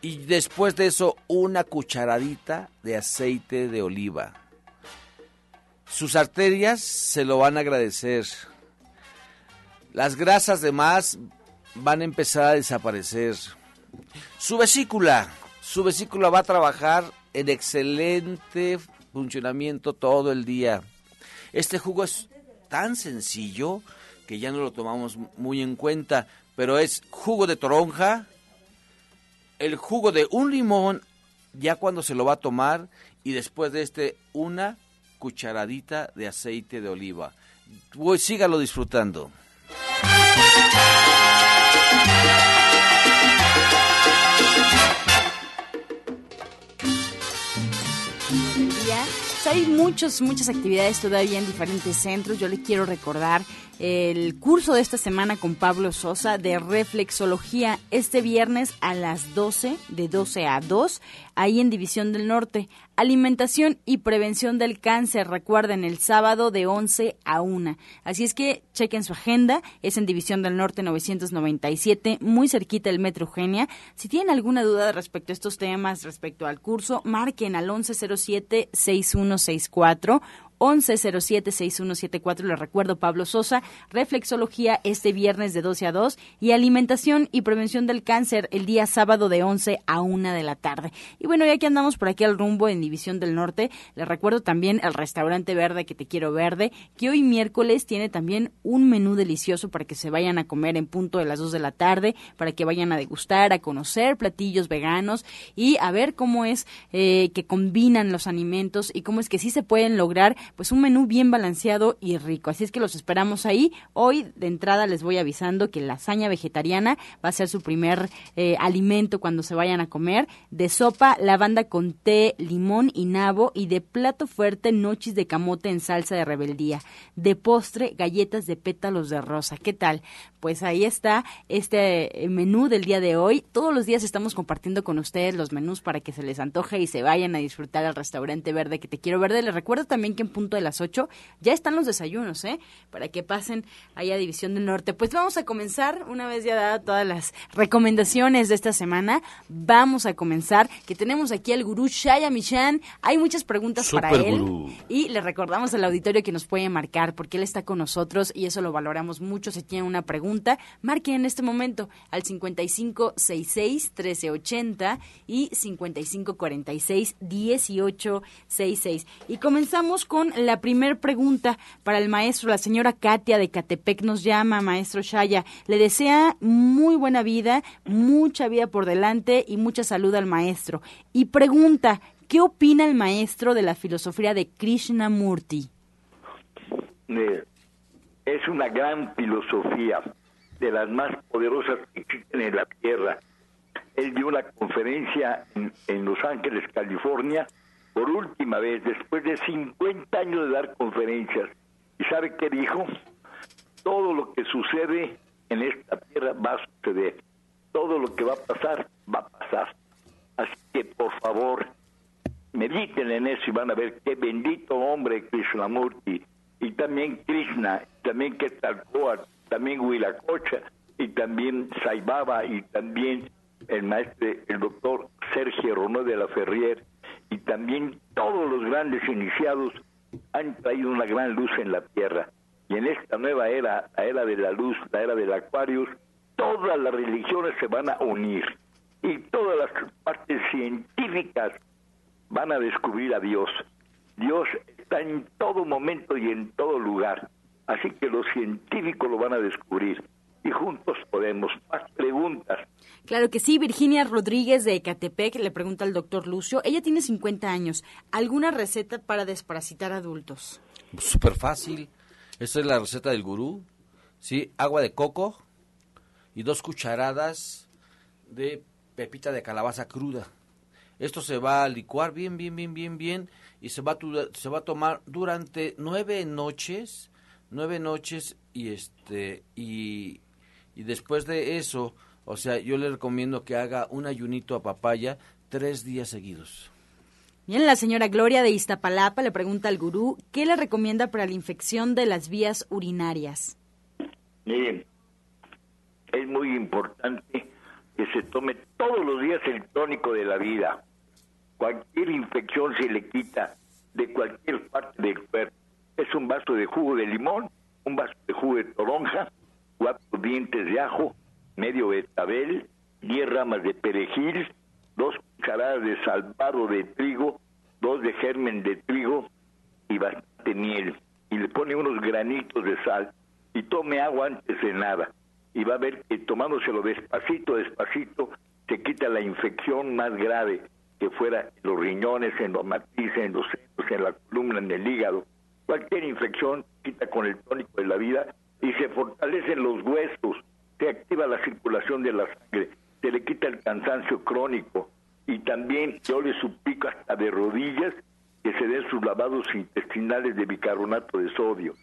Y después de eso, una cucharadita de aceite de oliva. Sus arterias se lo van a agradecer. Las grasas de más van a empezar a desaparecer. Su vesícula, su vesícula va a trabajar en excelente funcionamiento todo el día. Este jugo es tan sencillo que ya no lo tomamos muy en cuenta, pero es jugo de toronja, el jugo de un limón ya cuando se lo va a tomar y después de este una cucharadita de aceite de oliva. Sígalo disfrutando. hay muchos, muchas actividades todavía en diferentes centros. Yo le quiero recordar el curso de esta semana con Pablo Sosa de reflexología este viernes a las 12, de 12 a 2, ahí en División del Norte. Alimentación y prevención del cáncer, recuerden, el sábado de 11 a 1. Así es que chequen su agenda, es en División del Norte 997, muy cerquita del Metro Eugenia. Si tienen alguna duda respecto a estos temas, respecto al curso, marquen al 1107-6164 1107-6174. Le recuerdo, Pablo Sosa, reflexología este viernes de 12 a 2 y alimentación y prevención del cáncer el día sábado de 11 a 1 de la tarde. Y bueno, ya que andamos por aquí al rumbo en División del Norte, le recuerdo también el restaurante verde que te quiero verde, que hoy miércoles tiene también un menú delicioso para que se vayan a comer en punto de las 2 de la tarde, para que vayan a degustar, a conocer platillos veganos y a ver cómo es eh, que combinan los alimentos y cómo es que sí se pueden lograr pues un menú bien balanceado y rico. Así es que los esperamos ahí. Hoy de entrada les voy avisando que la lasaña vegetariana va a ser su primer eh, alimento cuando se vayan a comer. De sopa, lavanda con té, limón y nabo. Y de plato fuerte, nochis de camote en salsa de rebeldía. De postre, galletas de pétalos de rosa. ¿Qué tal? Pues ahí está este eh, menú del día de hoy. Todos los días estamos compartiendo con ustedes los menús para que se les antoje y se vayan a disfrutar al restaurante verde que te quiero verde. Les recuerdo también que en punto de las 8 ya están los desayunos, ¿eh? Para que pasen ahí a División del Norte. Pues vamos a comenzar, una vez ya dadas todas las recomendaciones de esta semana, vamos a comenzar, que tenemos aquí al gurú Shaya Michan. Hay muchas preguntas para él. Y le recordamos al auditorio que nos puede marcar, porque él está con nosotros y eso lo valoramos mucho. Si tiene una pregunta, marque en este momento al 5566 1380 y 5546 1866. Y comenzamos con la primera pregunta para el maestro. La señora Katia de Catepec nos llama, maestro Shaya. Le desea muy buena vida, mucha vida por delante y mucha salud al maestro. Y pregunta, ¿qué opina el maestro de la filosofía de Krishnamurti? Es una gran filosofía de las más poderosas que existen en la Tierra. Él dio una conferencia en, Los Ángeles, California, por última vez, después de 50 años de dar conferencias. ¿Y sabe qué dijo? Todo lo que sucede en esta tierra va a suceder. Todo lo que va a pasar, va a pasar. Así que, por favor, mediten en eso y van a ver qué bendito hombre Krishnamurti y también Krishna, también Quetzalcóatl, también Huiracocha y también Saibaba y también el maestro, el doctor Sergio Ronó de la Ferrier y también todos los grandes iniciados han traído una gran luz en la tierra. Y en esta nueva era, la era de la luz, la era del Acuarius, todas las religiones se van a unir y todas las partes científicas van a descubrir a Dios. Dios está en todo momento y en todo lugar. Así que los científicos lo van a descubrir y juntos podemos. Más preguntas. Claro que sí, Virginia Rodríguez de Ecatepec le pregunta al doctor Lucio. Ella tiene 50 años. ¿Alguna receta para desparasitar adultos? Súper fácil. Esta es la receta del gurú. ¿Sí? Agua de coco y dos cucharadas de pepita de calabaza cruda. Esto se va a licuar bien, bien, bien, bien, bien y se va a, se va a tomar durante nueve noches, nueve noches y este y, y después de eso, o sea, yo le recomiendo que haga un ayunito a papaya tres días seguidos. Bien, la señora Gloria de Iztapalapa le pregunta al gurú, ¿qué le recomienda para la infección de las vías urinarias? Miren, es muy importante que se tome todos los días el tónico de la vida. Cualquier infección se le quita de cualquier parte del cuerpo. Es un vaso de jugo de limón, un vaso de jugo de toronja, cuatro dientes de ajo, medio betabel, diez ramas de perejil, dos cucharadas de salvado de trigo, dos de germen de trigo y bastante miel. Y le pone unos granitos de sal y tome agua antes de nada. Y va a ver que tomándoselo despacito, despacito, se quita la infección más grave que fuera en los riñones, en los matices, en los senos, en la columna, en el hígado. Cualquier infección quita con el tónico de la vida y se fortalecen los huesos, se activa la circulación de la sangre, se le quita el cansancio crónico y también yo le suplico hasta de rodillas que se den sus lavados intestinales de bicarbonato de sodio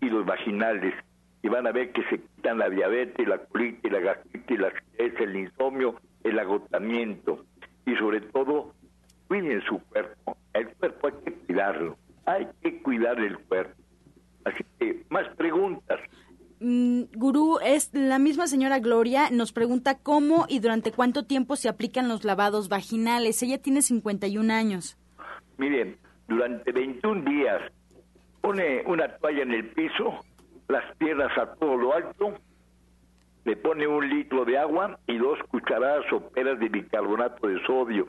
y los vaginales. Y van a ver que se quitan la diabetes, la colitis, la gastritis, la acidez, el insomnio, el agotamiento. Y sobre todo cuiden su cuerpo. El cuerpo hay que cuidarlo, hay que cuidar el cuerpo. Así que más preguntas. Mm, gurú, es la misma señora Gloria nos pregunta cómo y durante cuánto tiempo se aplican los lavados vaginales. Ella tiene 51 años. Miren, durante 21 días pone una toalla en el piso, las piernas a todo lo alto, le pone un litro de agua y dos cucharadas soperas de bicarbonato de sodio.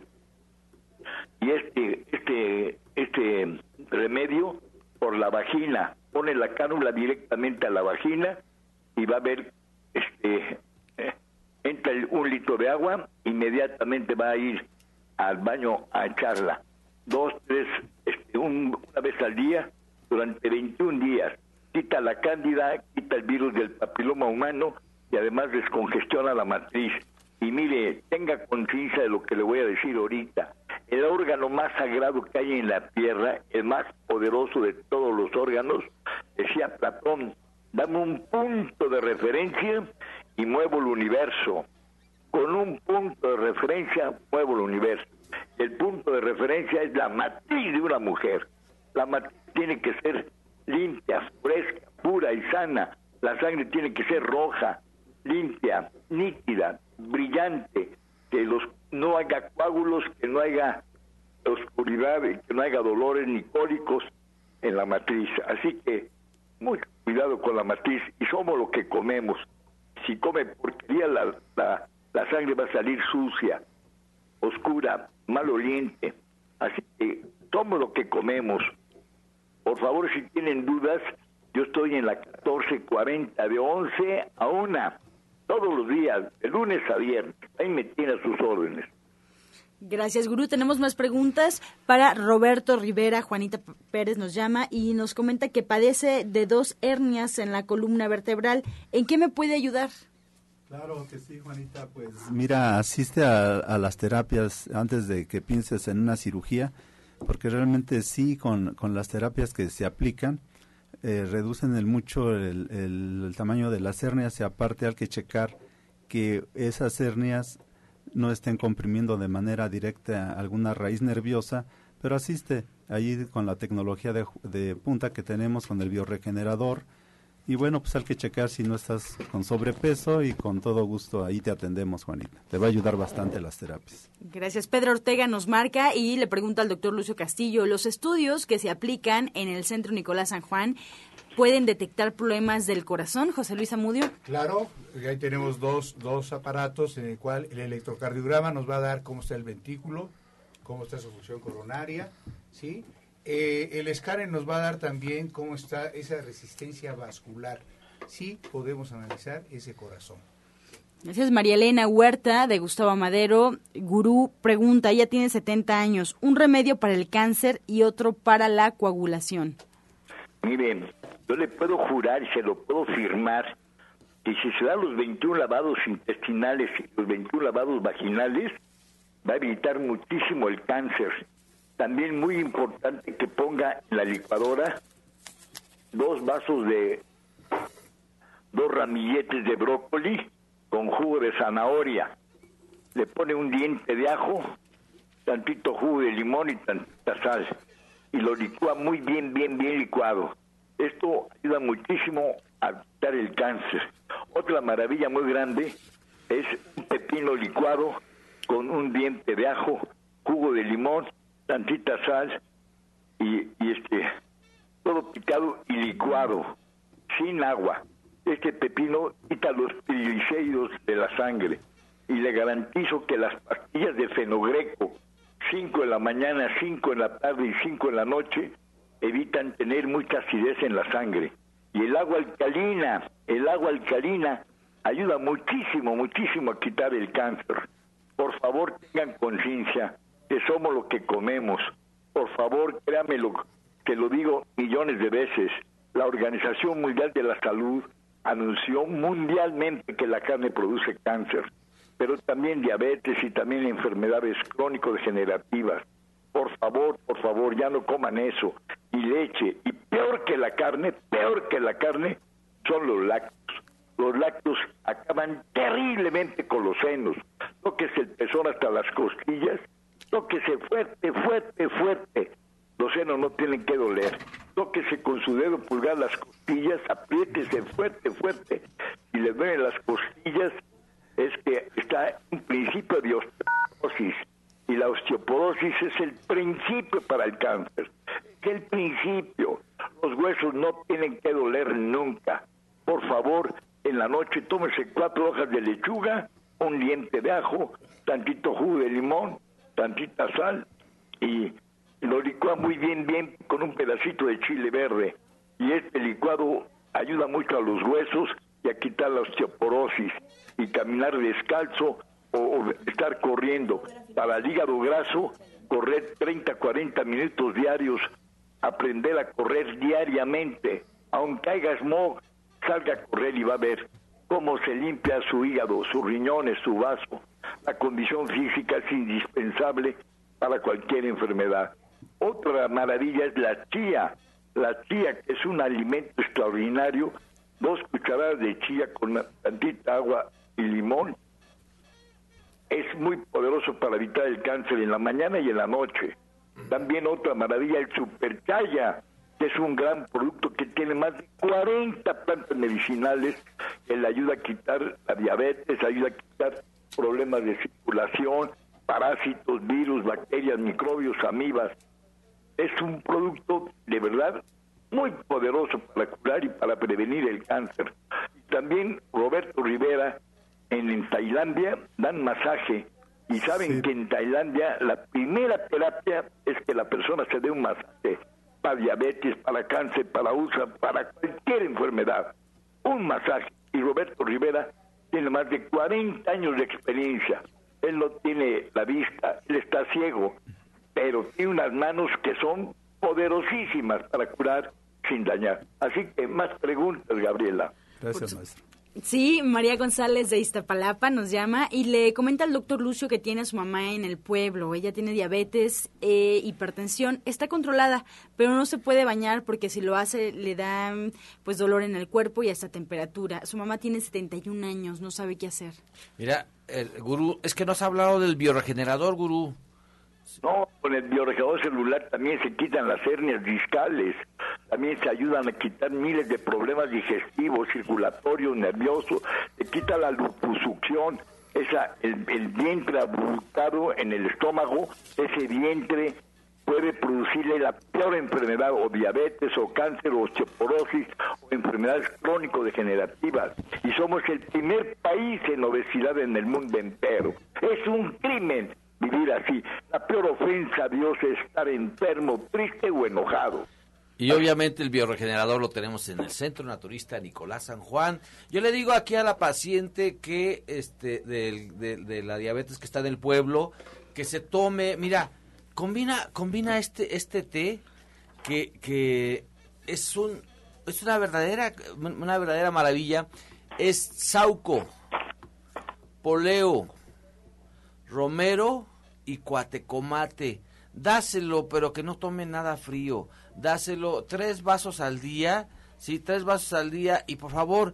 Y este, este, este remedio por la vagina, pone la cánula directamente a la vagina y va a ver, este, eh, entra un litro de agua, inmediatamente va a ir al baño a echarla. Dos, tres, este, una vez al día, durante 21 días. Quita la cándida, quita el virus del papiloma humano y además descongestiona la matriz. Y mire, tenga conciencia de lo que le voy a decir ahorita. El órgano más sagrado que hay en la tierra, el más poderoso de todos los órganos, decía Platón, dame un punto de referencia y muevo el universo. Con un punto de referencia muevo el universo. El punto de referencia es la matriz de una mujer. La matriz tiene que ser limpia, fresca, pura y sana. La sangre tiene que ser roja, limpia, nítida, brillante, que los no haya coágulos, que no haya oscuridad, que no haya dolores ni cólicos en la matriz. Así que mucho cuidado con la matriz y somos lo que comemos. Si come porquería, la, la, la sangre va a salir sucia, oscura, maloliente. Así que somos lo que comemos. Por favor, si tienen dudas, yo estoy en la 1440 de 11 a 1 todos los días, de lunes a viernes. Ahí me tiene a sus órdenes. Gracias, Gurú. Tenemos más preguntas para Roberto Rivera. Juanita Pérez nos llama y nos comenta que padece de dos hernias en la columna vertebral. ¿En qué me puede ayudar? Claro que sí, Juanita. Pues mira, asiste a, las terapias antes de que pienses en una cirugía, porque realmente sí, con, con las terapias que se aplican, eh, reducen el mucho el, tamaño de las hernias y aparte hay que checar que esas hernias no estén comprimiendo de manera directa alguna raíz nerviosa, pero asiste allí con la tecnología de punta que tenemos con el bioregenerador, y bueno, pues hay que checar si no estás con sobrepeso y con todo gusto ahí te atendemos, Juanita. Te va a ayudar bastante las terapias. Gracias. Pedro Ortega nos marca y le pregunta al doctor Lucio Castillo, ¿los estudios que se aplican en el Centro Nicolás San Juan pueden detectar problemas del corazón, José Luis Amudio? Claro, ahí tenemos dos, dos aparatos en el cual el electrocardiograma nos va a dar cómo está el ventículo, cómo está su función coronaria, ¿sí? Eh, el escáner nos va a dar también cómo está esa resistencia vascular. Sí podemos analizar ese corazón. Gracias, María Elena Huerta, de Gustavo Madero. Gurú pregunta, ella tiene 70 años, un remedio para el cáncer y otro para la coagulación. Miren, yo le puedo jurar y se lo puedo firmar que si se dan los 21 lavados intestinales y los 21 lavados vaginales, va a evitar muchísimo el cáncer. También muy importante que ponga en la licuadora dos vasos de dos ramilletes de brócoli con jugo de zanahoria. Le pone un diente de ajo, tantito jugo de limón y tantita sal. Y lo licúa muy bien, bien, bien licuado. Esto ayuda muchísimo a quitar el cáncer. Otra maravilla muy grande es un pepino licuado con un diente de ajo, jugo de limón, tantita sal y, este todo picado y licuado, sin agua. Este pepino quita los triglicéridos de la sangre y le garantizo que las pastillas de fenogreco, 5 en la mañana, 5 en la tarde y 5 en la noche, evitan tener mucha acidez en la sangre. Y el agua alcalina, el agua alcalina ayuda muchísimo, muchísimo a quitar el cáncer. Por favor, tengan conciencia que somos lo que comemos. Por favor, créanmelo, que lo digo millones de veces. La Organización Mundial de la Salud anunció mundialmente que la carne produce cáncer, pero también diabetes y también enfermedades crónico-degenerativas. Por favor, por favor, ya no coman eso. Y leche. Y peor que la carne, peor que la carne, son los lácteos. Los lácteos acaban terriblemente con los senos. Tóquese el pezón hasta las costillas. Tóquese fuerte, fuerte, fuerte. Los senos no tienen que doler. Tóquese con su dedo pulgar las costillas, apriétese fuerte, fuerte. Si le duelen las costillas, es que está un principio de osteoporosis. Y la osteoporosis es el principio para el cáncer. Es el principio. Los huesos no tienen que doler nunca. Por favor, en la noche tómese cuatro hojas de lechuga, un diente de ajo, tantito jugo de limón, tantita sal y lo licúa muy bien, bien con un pedacito de chile verde. Y este licuado ayuda mucho a los huesos y a quitar la osteoporosis. Y caminar descalzo o, o estar corriendo. Para el hígado graso, correr 30, 40 minutos diarios, aprender a correr diariamente. Aunque haya smog, salga a correr y va a ver cómo se limpia su hígado, sus riñones, su vaso. La condición física es indispensable para cualquier enfermedad. Otra maravilla es la chía. La chía, que es un alimento extraordinario, dos cucharadas de chía con tantita agua y limón, es muy poderoso para evitar el cáncer en la mañana y en la noche. También otra maravilla, el superchaya, que es un gran producto que tiene más de 40 plantas medicinales que le ayuda a quitar la diabetes, ayuda a quitar problemas de circulación, parásitos, virus, bacterias, microbios, amibas. Es un producto de verdad muy poderoso para curar y para prevenir el cáncer. También Roberto Rivera en, en Tailandia dan masaje y saben que en Tailandia la primera terapia es que la persona se dé un masaje para diabetes, para cáncer, para úlcera, para cualquier enfermedad. Un masaje. Y Roberto Rivera tiene más de 40 años de experiencia. Él no tiene la vista, él está ciego, pero tiene unas manos que son poderosísimas para curar sin dañar. Así que más preguntas, Gabriela. Gracias, maestro. Sí, María González de Iztapalapa nos llama y le comenta al doctor Lucio que tiene a su mamá en el pueblo. Ella tiene diabetes, eh, hipertensión, está controlada, pero no se puede bañar porque si lo hace le da pues dolor en el cuerpo y hasta temperatura. Su mamá tiene 71 años, no sabe qué hacer. Mira, el gurú, es que no has hablado del bioregenerador, gurú. No, con el bioregenerador celular también se quitan las hernias discales, también se ayudan a quitar miles de problemas digestivos, circulatorios, nerviosos, se quita la liposucción, esa, el, el vientre abultado en el estómago, ese vientre puede producirle la peor enfermedad o diabetes o cáncer o osteoporosis o enfermedades crónico-degenerativas. Y somos el primer país en obesidad en el mundo entero. Es un crimen vivir así. La peor ofensa a Dios es estar enfermo, triste o enojado. Y obviamente el bioregenerador lo tenemos en el Centro Naturista Nicolás San Juan. Yo le digo aquí a la paciente que este de, de la diabetes que está en el pueblo que se tome, mira, combina combina este este té que que es un es una verdadera una verdadera maravilla. Es Sauco, Poleo, Romero y Cuatecomate. Dáselo, pero que no tome nada frío. Dáselo tres vasos al día, sí, tres vasos al día y por favor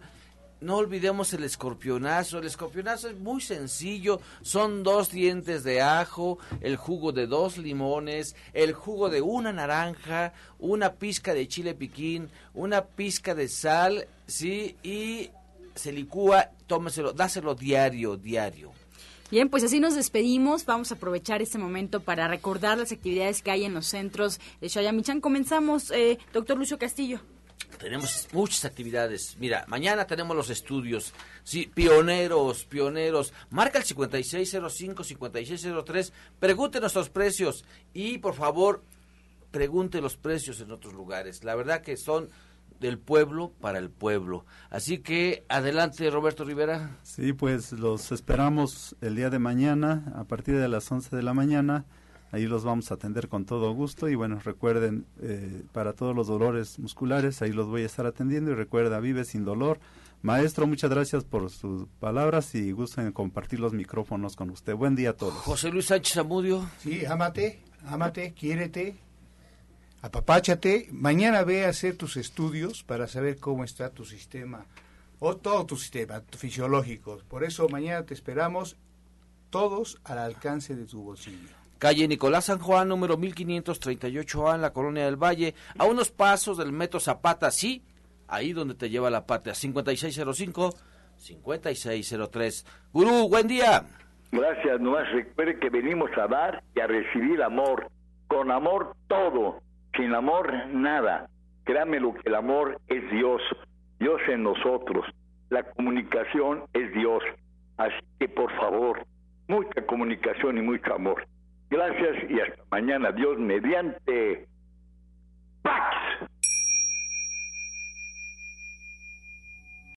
no olvidemos el escorpionazo. El escorpionazo es muy sencillo. Son dos dientes de ajo, el jugo de dos limones, el jugo de una naranja, una pizca de chile piquín, una pizca de sal, ¿sí? Y se licúa, tómeselo, dáselo diario, diario. Bien, pues así nos despedimos. Vamos a aprovechar este momento para recordar las actividades que hay en los centros de Chayamichán. Comenzamos, eh, doctor Lucio Castillo. Tenemos muchas actividades. Mira, mañana tenemos los estudios. Sí, pioneros, pioneros. Marca el 5605-5603. Pregunte nuestros precios. Y por favor, pregunte los precios en otros lugares. La verdad que son del pueblo para el pueblo. Así que adelante, Roberto Rivera. Sí, pues los esperamos el día de mañana a partir de las 11 de la mañana Ahí los vamos a atender con todo gusto y bueno, recuerden, eh, para todos los dolores musculares, ahí los voy a estar atendiendo y recuerda, vive sin dolor. Maestro, muchas gracias por sus palabras y gusto en compartir los micrófonos con usted. Buen día a todos. José Luis Sánchez Amudio. Sí, ámate, ámate, quiérete, apapáchate. Mañana ve a hacer tus estudios para saber cómo está tu sistema, o todo tu sistema fisiológico. Por eso mañana te esperamos todos al alcance de tu bolsillo calle Nicolás San Juan, número 1538A, en la Colonia del Valle, a unos pasos del Metro Zapata, sí, ahí donde te lleva la patria, 5605-5603. Gurú, buen día. Gracias, nomás recuerde que venimos a dar y a recibir amor. Con amor todo, sin amor nada. Créame lo que el amor es Dios, Dios en nosotros. La comunicación es Dios. Así que por favor, mucha comunicación y mucho amor. Gracias y hasta mañana. Dios mediante. Pax.